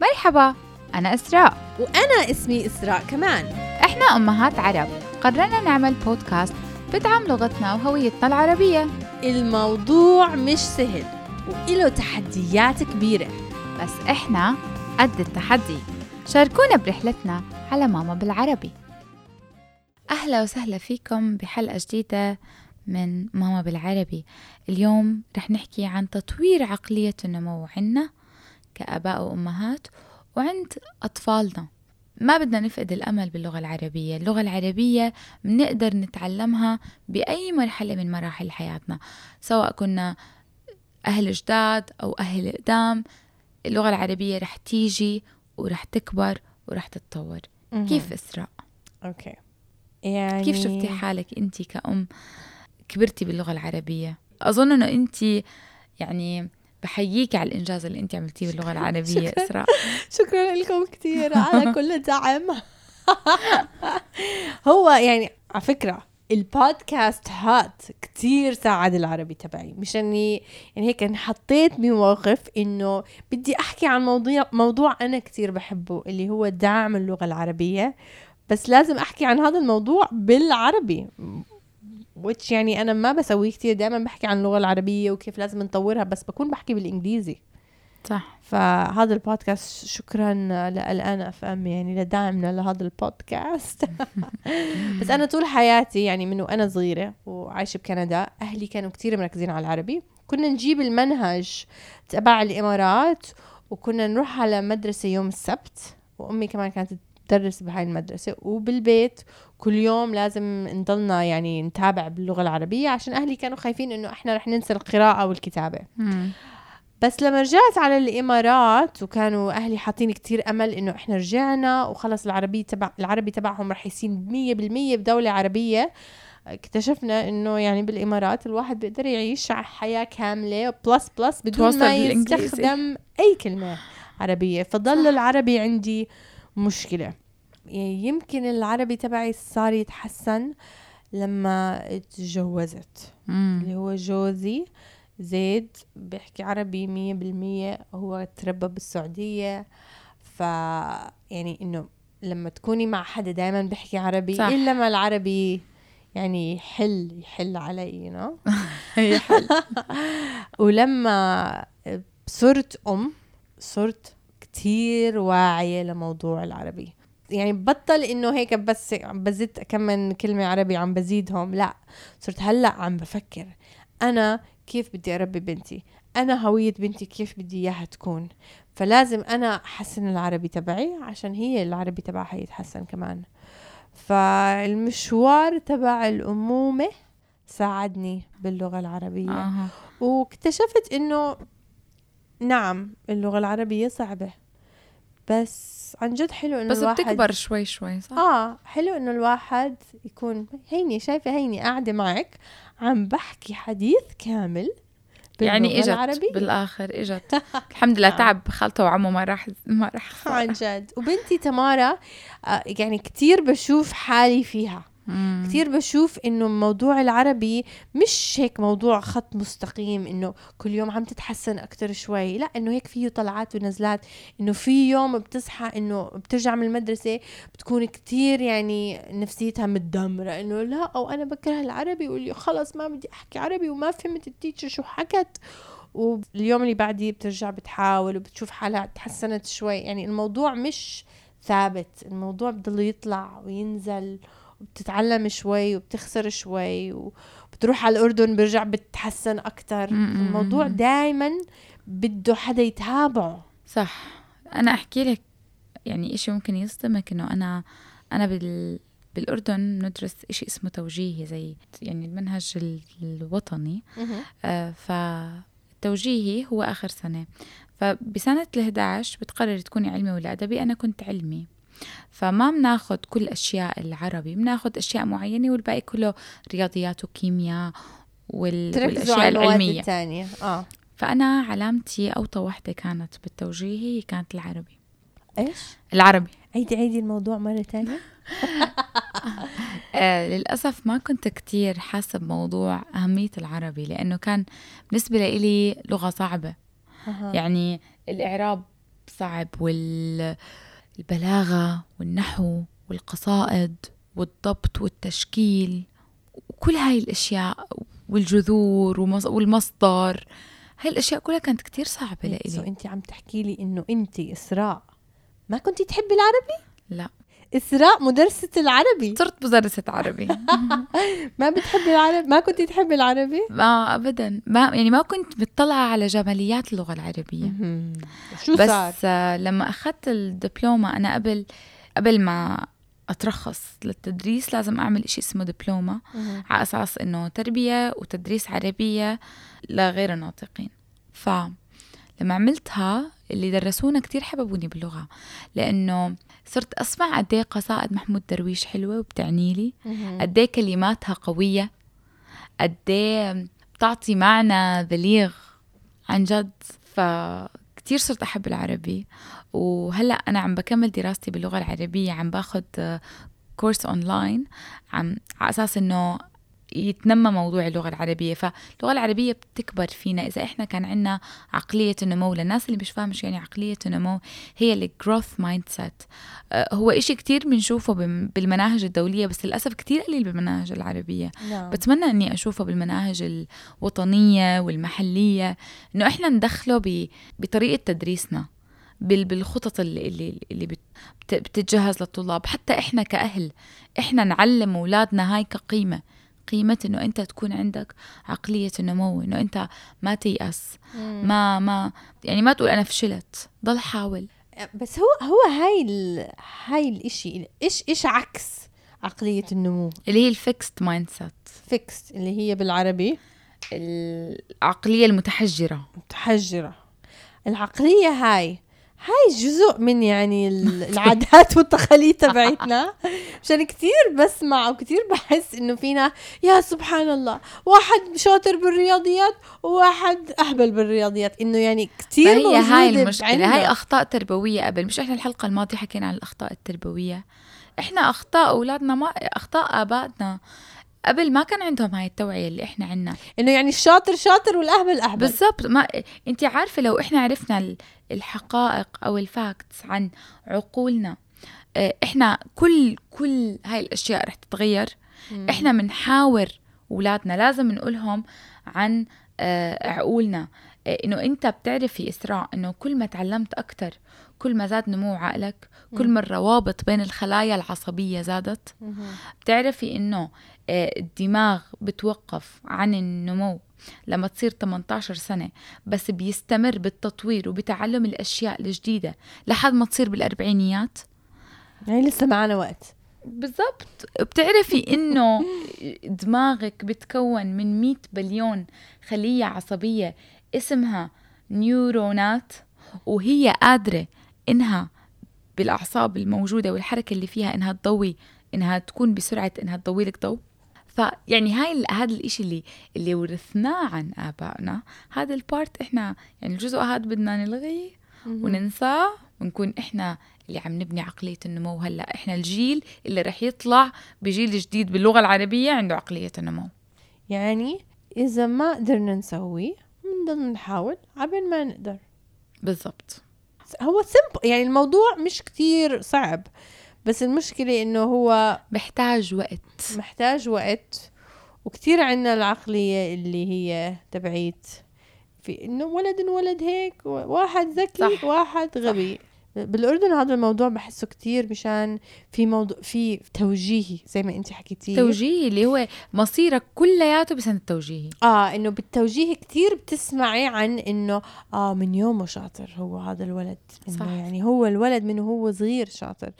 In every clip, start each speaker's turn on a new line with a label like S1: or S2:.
S1: مرحبا أنا إسراء.
S2: وأنا اسمي إسراء كمان.
S1: إحنا أمهات عرب. قررنا نعمل بودكاست بدعم لغتنا وهويتنا العربية.
S2: الموضوع مش سهل وإله تحديات كبيرة.
S1: بس إحنا قد التحدي. شاركونا برحلتنا على ماما بالعربي. أهلا وسهلا فيكم بحلقة جديدة من ماما بالعربي. اليوم رح نحكي عن تطوير عقلية النمو عنا كآباء وأمهات وعند أطفالنا. ما بدنا نفقد الأمل باللغة العربية. اللغة العربية بنقدر نتعلمها بأي مرحلة من مراحل حياتنا. سواء كنا أهل جداد أو أهل قدام اللغة العربية رح تيجي ورح تكبر ورح تتطور. كيف إسراء؟
S2: أوكي. يعني
S1: كيف شفتي حالك أنت كأم كبرتي باللغة العربية؟ أظن أنه أنت يعني بحييك على الإنجاز اللي أنت عملتيه باللغة العربية
S2: شكراً.
S1: إسراء.
S2: شكرا لكم كثير على كل الدعم. هو يعني على فكرة البودكاست هات كتير ساعد العربي تبعي. مش اني يعني هيك انحطيت بموقف إنه بدي أحكي عن موضوع موضوع أنا كتير بحبه اللي هو دعم اللغة العربية. بس لازم أحكي عن هذا الموضوع بالعربي. Which يعني أنا ما بسويه كتير دائما بحكي عن اللغة العربية وكيف لازم نطورها بس بكون بحكي بالإنجليزي.
S1: صح.
S2: فهذا البودكاست شكرا للآن FM يعني لدعمنا لهذا البودكاست. بس أنا طول حياتي يعني من وأنا صغيرة وعايشة بكندا أهلي كانوا كتير مركزين على العربي. كنا نجيب المنهج تبع الإمارات وكنا نروح على مدرسة يوم السبت وأمي كمان كانت تدرس بهاي المدرسة وبالبيت كل يوم لازم نضلنا يعني نتابع باللغة العربية عشان أهلي كانوا خايفين إنه إحنا رح ننسى القراءة والكتابة
S1: مم.
S2: بس لما رجعت على الإمارات وكانوا أهلي حاطين كتير أمل إنه إحنا رجعنا وخلص العربي تبع العربي تبعهم رح يصير 100% بدولة عربية اكتشفنا إنه يعني بالإمارات الواحد بيقدر يعيش حياة كاملة بلس بلس بدون ما. يستخدم أي كلمة عربية فضل العربي عندي يعني يمكن العربي تبعي صار يتحسن لما اتجوزت
S1: مم.
S2: اللي هو جوزي زيد بيحكي عربي مية بالمية هو تربى بالسعودية ف يعني إنه لما تكوني مع حدا دايما بيحكي عربي
S1: صح.
S2: إلا ما العربي يعني يحل يحل علي you know?
S1: هي حل
S2: ولما صرت أم صرت كتير واعية لموضوع العربي. يعني بطل إنه هيك بس عم بزيد كم من كلمة عربي عم بزيدهم. لا صرت هلأ عم بفكر أنا كيف بدي أربي بنتي؟ أنا هوية بنتي كيف بدي إياها تكون؟ فلازم أنا أحسن العربي تبعي عشان هي العربي تبعها يتحسن كمان. فالمشوار تبع الأمومة ساعدني باللغة العربية.
S1: آه.
S2: واكتشفت إنه نعم اللغة العربية صعبة. بس عن جد حلو إنه
S1: بس
S2: الواحد
S1: بتكبر شوي شوي صح؟
S2: آه حلو إنه الواحد يكون هيني شايفة هيني قاعدة معك عم بحكي حديث كامل
S1: يعني إجت
S2: العربية.
S1: بالآخر إجت. الحمد لله تعب خالته وعمه ما راح ما راح
S2: عن جد. وبنتي تمارا آه يعني كتير بشوف حالي فيها.
S1: مم.
S2: كتير بشوف إنه موضوع العربي مش هيك موضوع خط مستقيم إنه كل يوم عم تتحسن أكتر شوي لا إنه هيك فيه طلعات ونزلات إنه في يوم بتصحى إنه بترجع من المدرسة بتكون كتير يعني نفسيتها متدمرة إنه لا أو أنا بكره العربي واللي خلص ما بدي أحكي عربي وما فهمت التيتشر شو حكت واليوم اللي بعديه بترجع بتحاول وبتشوف حالها تحسنت شوي يعني الموضوع مش ثابت الموضوع بضل يطلع وينزل وبتتعلم شوي وبتخسر شوي وبتروح على الأردن برجع أكتر.
S1: م- م-
S2: الموضوع. دايما بده حدا يتابعه.
S1: صح. أنا أحكي لك يعني إشي ممكن يصدمك إنه أنا أنا بال بالأردن ندرس إشي اسمه توجيهي زي يعني المنهج ال- الوطني. آه فالتوجيهي هو آخر سنة. فبسنة ال11 بتقرري تكوني علمي ولا ادبي أنا كنت علمي. فما بناخد كل أشياء العربي بناخد أشياء معينة والباقي كله رياضيات وكيمياء وال...
S2: تركزوا
S1: والأشياء
S2: على المواد
S1: العلمية.
S2: الثانية. آه.
S1: فأنا علامتي أوطى وحدة كانت بالتوجيهي هي كانت العربي.
S2: إيش؟
S1: العربي.
S2: عيدي عيدي الموضوع مرة ثانية
S1: آه للأسف ما كنت كتير حاسة بموضوع أهمية العربي لأنه كان بالنسبة لي لغة صعبة. يعني الإعراب صعب والبلاغة والنحو والقصائد والضبط والتشكيل وكل هاي الأشياء والجذور والمصدر. هاي الأشياء كلها كانت كتير صعبة لإلي.
S2: سو انت عم تحكي لي إنه انت إسراء. ما كنتي تحبي العربي؟
S1: لا.
S2: إسراء مدرسة العربي.
S1: صرت مدرسة عربي.
S2: ما بتحبي العربي ما كنتي تحبي العربي؟
S1: ما ابدا. ما يعني ما كنت مطلعة على جماليات اللغة العربية.
S2: شو
S1: بس
S2: صار؟
S1: لما أخذت الدبلومة أنا قبل قبل ما أترخص للتدريس لازم أعمل إشي اسمه دبلومة على أساس إنه تربية وتدريس عربية لغير الناطقين فلما عملتها اللي درسونا كتير حببوني باللغة لأنه صرت أسمع قد إيه قصائد محمود درويش حلوة وبتعني لي. قد إيه كلماتها قوية. قد إيه بتعطي معنى بليغ عن جد. فكتير صرت أحب العربي. وهلأ أنا عم بكمل دراستي باللغة العربية. عم باخد كورس أونلاين. عم على أساس إنه يتنمى موضوع اللغة العربية. فاللغة العربية بتكبر فينا. إذا إحنا كان عنا عقلية النمو للناس اللي مش فاهمة شو يعني عقلية النمو هي ال growth mindset هو إشي كتير بنشوفه بالمناهج الدولية بس للأسف كتير قليل بالمناهج العربية. نعم. بتمنى إني أشوفه بالمناهج الوطنية والمحلية إنه إحنا ندخله بطريقة تدريسنا بالخطط اللي اللي اللي بتتجهز للطلاب. حتى إحنا كأهل إحنا نعلم أولادنا هاي كقيمة. قيمة إنه أنت تكون عندك عقلية النمو إنه أنت ما تيأس. ما ما يعني ما تقول أنا فشلت ضل حاول.
S2: بس هو هو هاي ال... هاي الإشي إيش إيش عكس عقلية النمو؟
S1: اللي هي ال fixed mindset
S2: fixed اللي هي بالعربي؟
S1: العقلية المتحجرة.
S2: متحجرة. العقلية هاي هاي جزء من يعني العادات والتقاليد تبعتنا مشان كثير بسمع وكثير بحس إنه فينا يا سبحان الله واحد شاطر بالرياضيات وواحد أهبل بالرياضيات. إنه يعني كثير
S1: هي هاي المشكلة. هاي أخطاء تربوية قبل مش إحنا الحلقة الماضية حكينا عن الأخطاء التربوية. إحنا أخطاء أولادنا ما أخطاء آبائنا. قبل ما كان عندهم هاي التوعية اللي إحنا عنا.
S2: إنه يعني الشاطر شاطر والأهبل أهبل.
S1: بالضبط. ما أنت عارفة لو إحنا عرفنا الحقائق أو ال facts عن عقولنا آه، إحنا كل كل هاي الأشياء رح تتغير. مم. إحنا بنحاور اولادنا لازم نقولهم عن آه، عقولنا. آه، إنه أنت بتعرفي إسراء. إنه كل ما تعلمت أكثر كل ما زاد نمو عقلك كل ما الروابط بين الخلايا العصبية زادت. بتعرفي إنه الدماغ بتوقف عن النمو لما تصير 18 سنة بس بيستمر بالتطوير وبتعلم الأشياء الجديدة لحد ما تصير بالأربعينيات.
S2: يعني لسه معنا وقت.
S1: بالضبط. بتعرفي إنه دماغك بتكون من 100 بليون خلية عصبية اسمها نيورونات وهي قادرة إنها بالأعصاب الموجودة والحركة اللي فيها إنها تضوي إنها تكون بسرعة إنها تضوي لك ضوء. فيعني هاي هذا الإشي اللي اللي ورثناه عن آبائنا. هذا البارت إحنا يعني الجزء هذا بدنا نلغيه وننساه ونكون إحنا اللي عم نبني عقلية النمو. هلأ إحنا الجيل اللي رح يطلع بجيل جديد باللغة العربية عنده عقلية النمو.
S2: يعني إذا ما قدرنا نسوي بنضل نحاول عبين ما نقدر.
S1: بالضبط.
S2: هو سمبل يعني الموضوع مش كتير صعب. بس المشكلة إنه هو
S1: بحتاج وقت.
S2: محتاج وقت وكتير عنا العقلية اللي هي تبعيت. في إنه ولد ولد هيك واحد ذكي صح. واحد غبي. صح. بالأردن هذا الموضوع بحسه كتير مشان في موضوع في توجيهي زي ما انت حكيتي
S1: توجيهي اللي هو مصيرك كلياته بسنة التوجيهي
S2: آه إنه بالتوجيهي كتير بتسمعي عن إنه آه من يومه شاطر هو هذا الولد. إنه صح. يعني هو الولد من هو صغير شاطر.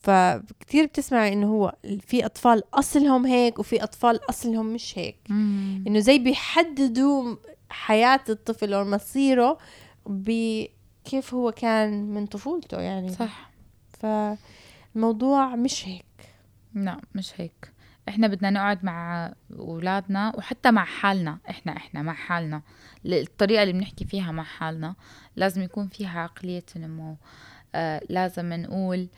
S2: فكتير بتسمعي إنه هو في أطفال أصلهم هيك وفي أطفال أصلهم مش هيك. إنه زي بيحددوا حياة الطفل أو مصيره بكيف هو كان من طفولته يعني.
S1: صح.
S2: فالموضوع مش هيك.
S1: لا مش هيك. إحنا بدنا نقعد مع أولادنا وحتى مع حالنا إحنا إحنا مع حالنا. الطريقة اللي بنحكي فيها مع حالنا لازم يكون فيها عقلية نمو. آه لازم نقول آه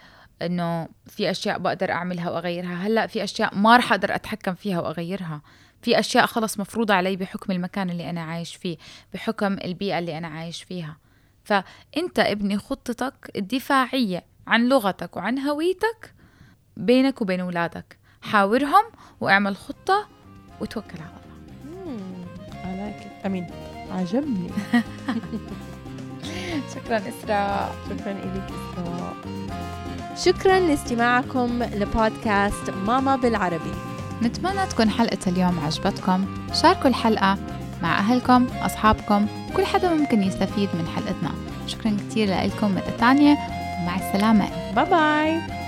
S1: إنه في أشياء بقدر أعملها وأغيرها. هلأ في أشياء ما راح أقدر أتحكم فيها وأغيرها. في أشياء خلص مفروضة علي بحكم المكان اللي أنا عايش فيه بحكم البيئة اللي أنا عايش فيها. فأنت ابني خطتك الدفاعية عن لغتك وعن هويتك بينك وبين أولادك. حاورهم واعمل خطة وتوكل على
S2: الله. I امين عجبني.
S1: شكرا إسراء.
S2: شكرا لك إسراء. شكرا لاستماعكم لبودكاست ماما بالعربي.
S1: نتمنى تكون حلقة اليوم عجبتكم. شاركوا الحلقة مع أهلكم أصحابكم كل حدا ممكن يستفيد من حلقتنا. شكرا كتير لكم مرة تانية. ومع السلامة.
S2: باي باي